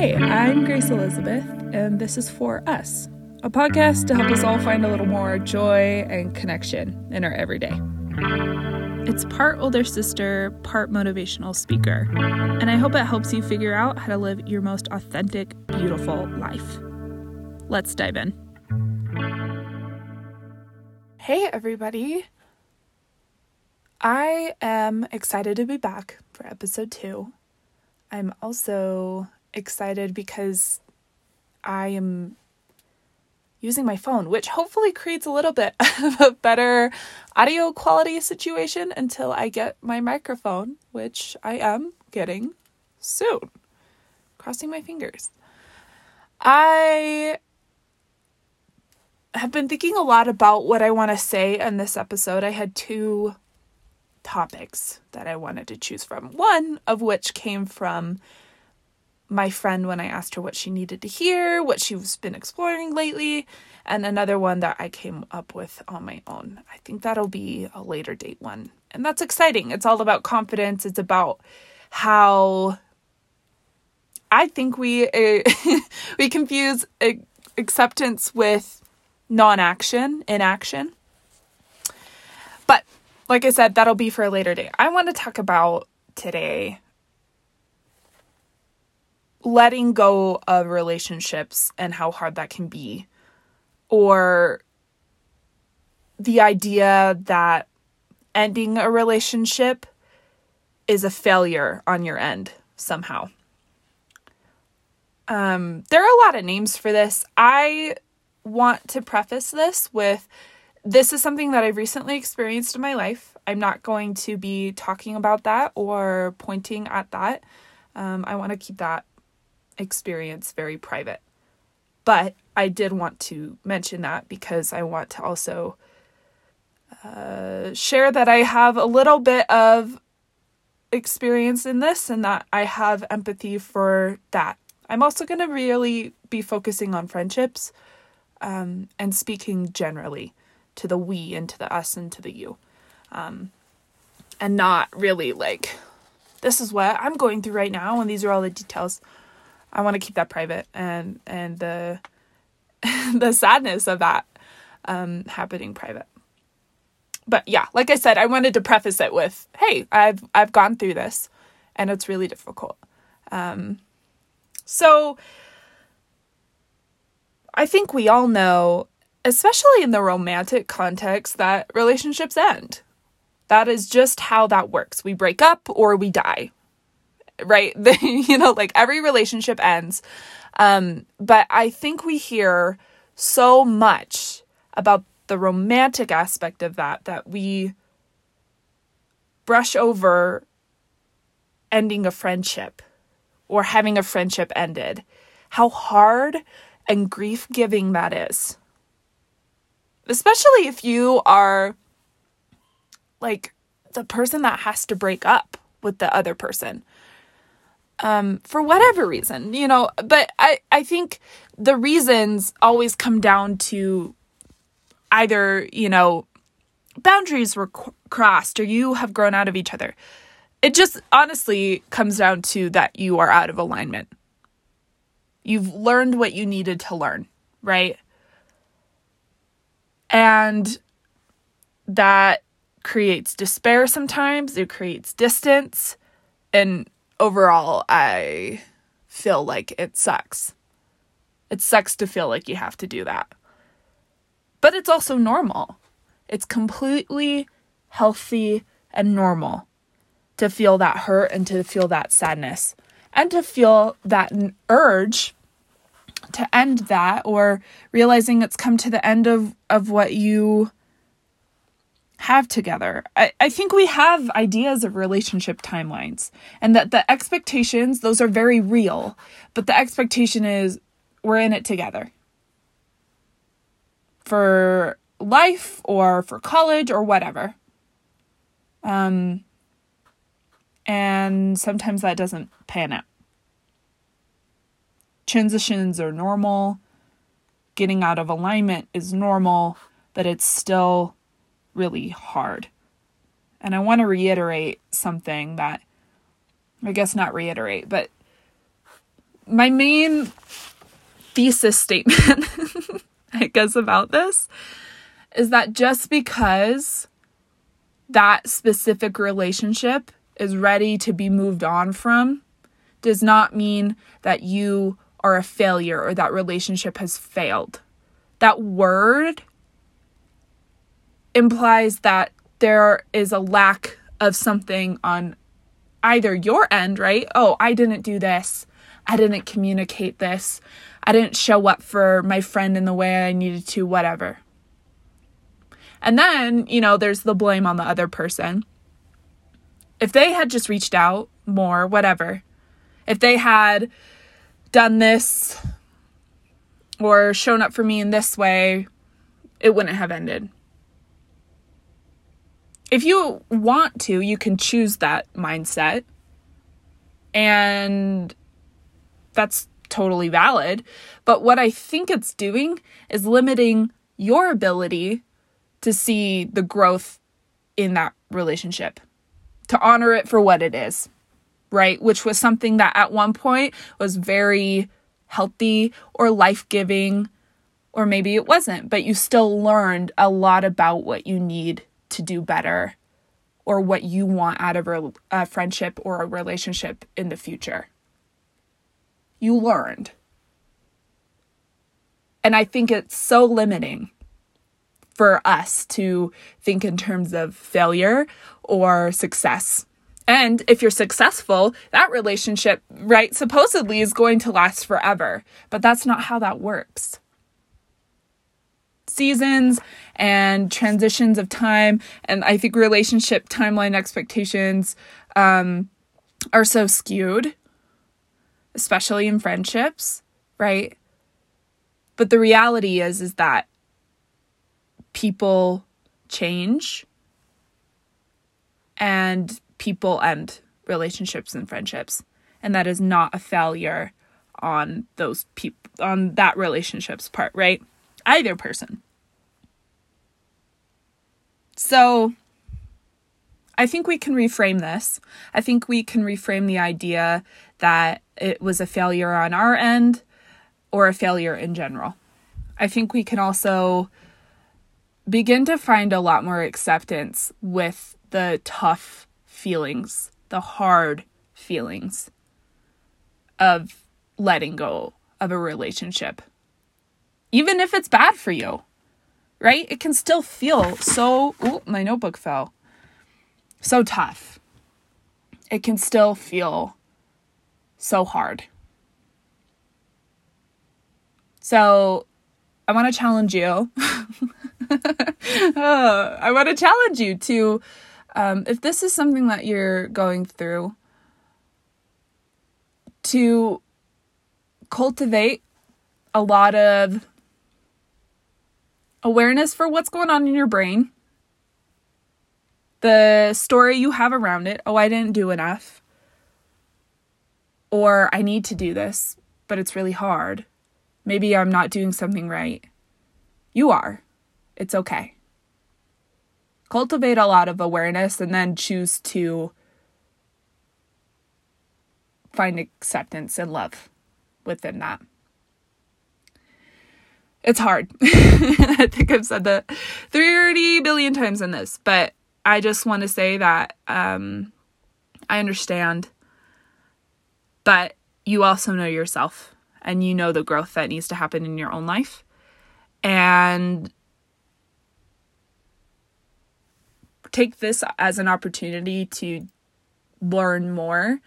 Hey, I'm Grace Elizabeth, and this is For Us, a podcast to help us all find a little more joy and connection in our everyday. It's part older sister, part motivational speaker, and I hope it helps you figure out how to live your most authentic, beautiful life. Let's dive in. Hey, everybody. I am excited to be back for episode two. I'm also excited because I am using my phone, which hopefully creates a little bit of a better audio quality situation until I get my microphone, which I am getting soon. Crossing my fingers. I have been thinking a lot about what I want to say in this episode. I had two topics that I wanted to choose from, one of which came from my friend when I asked her what she needed to hear, what she's been exploring lately, and another one that I came up with on my own. I think that'll be a later date one. And that's exciting. It's all about confidence. It's about how I think we uh, we confuse acceptance with non-action, inaction. But like I said, that'll be for a later date. I want to talk about today letting go of relationships and how hard that can be, or the idea that ending a relationship is a failure on your end somehow. Um, there are a lot of names for this. I want to preface this with this is something that I've recently experienced in my life. I'm not going to be talking about that or pointing at that. Um, I want to keep that experience very private. But I did want to mention that because I want to also uh, share that I have a little bit of experience in this and that I have empathy for that. I'm also going to really be focusing on friendships um, and speaking generally to the we and to the us and to the you. Um, and not really like, this is what I'm going through right now and these are all the details. I want to keep that private and and the the sadness of that um, happening private. But yeah, like I said, I wanted to preface it with, "Hey, I've I've gone through this, and it's really difficult." Um, so I think we all know, especially in the romantic context, that relationships end. That is just how that works. We break up or we die, right? you know, like every relationship ends. Um, but I think we hear so much about the romantic aspect of that that we brush over ending a friendship or having a friendship ended. How hard and grief giving that is. Especially if you are like the person that has to break up with the other person um, for whatever reason, you know. But I, I think the reasons always come down to either, you know, boundaries were crossed or you have grown out of each other. It just honestly comes down to that you are out of alignment. You've learned what you needed to learn, right? And that creates despair sometimes, it creates distance. And overall, I feel like it sucks. It sucks to feel like you have to do that. But it's also normal. It's completely healthy and normal to feel that hurt and to feel that sadness and to feel that urge to end that or realizing it's come to the end of, of what you have together. I, I think we have ideas of relationship timelines and that the expectations, those are very real, but the expectation is we're in it together for life or for college or whatever. Um, and sometimes that doesn't pan out. Transitions are normal. Getting out of alignment is normal, but it's still really hard. And I want to reiterate something that, I guess not reiterate, but my main thesis statement, I guess, about this is that just because that specific relationship is ready to be moved on from does not mean that you are a failure or that relationship has failed. That word implies that there is a lack of something on either your end, right? Oh, I didn't do this. I didn't communicate this. I didn't show up for my friend in the way I needed to, whatever. And then, you know, there's the blame on the other person. If they had just reached out more, whatever, if they had done this or shown up for me in this way, it wouldn't have ended. If you want to, you can choose that mindset. And that's totally valid. But what I think it's doing is limiting your ability to see the growth in that relationship, to honor it for what it is, right? Which was something that at one point was very healthy or life giving, or maybe it wasn't, but you still learned a lot about what you need to do better or what you want out of a, friendship or a relationship in the future. You learned. And I think it's so limiting for us to think in terms of failure or success. And if you're successful, that relationship, right, supposedly is going to last forever. But that's not how that works. Seasons and transitions of time, and I think relationship timeline expectations um, are so skewed, especially in friendships, right? But the reality is, is that people change and people end relationships and friendships. And that is not a failure on those people on that relationship's part right either person. So i think we can reframe this. I think we can reframe the idea that it was a failure on our end or a failure in general. I think we can also begin to find a lot more acceptance with the tough feelings, the hard feelings of letting go of a relationship. Even if it's bad for you, right? It can still feel so. Oh, my notebook fell. So tough. It can still feel so hard. So, I want to challenge you uh, I want to challenge you to, um, if this is something that you're going through, to cultivate a lot of awareness for what's going on in your brain, the story you have around it. Oh, I didn't do enough. Or I need to do this, but it's really hard. Maybe I'm not doing something right. You are. It's okay. Cultivate a lot of awareness and then choose to find acceptance and love within that. It's hard. I think I've said that 30 billion times in this, but I just want to say that um, I understand, but you also know yourself and you know the growth that needs to happen in your own life. And take this as an opportunity to learn more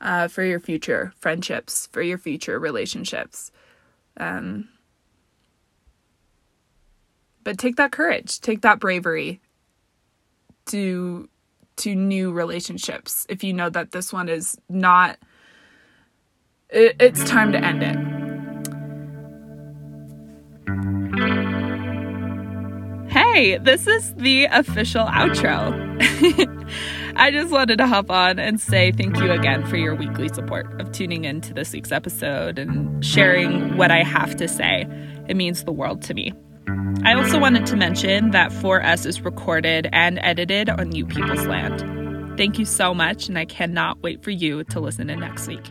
uh, for your future friendships, for your future relationships. Um, but take that courage, take that bravery to to new relationships. If you know that this one is not, it, it's time to end it. Hey, this is the official outro. I just wanted to hop on and say thank you again for your weekly support of tuning in to this week's episode and sharing what I have to say. It means the world to me. I also wanted to mention that For Us is recorded and edited on Ute People's Land. Thank you so much, and I cannot wait for you to listen in next week.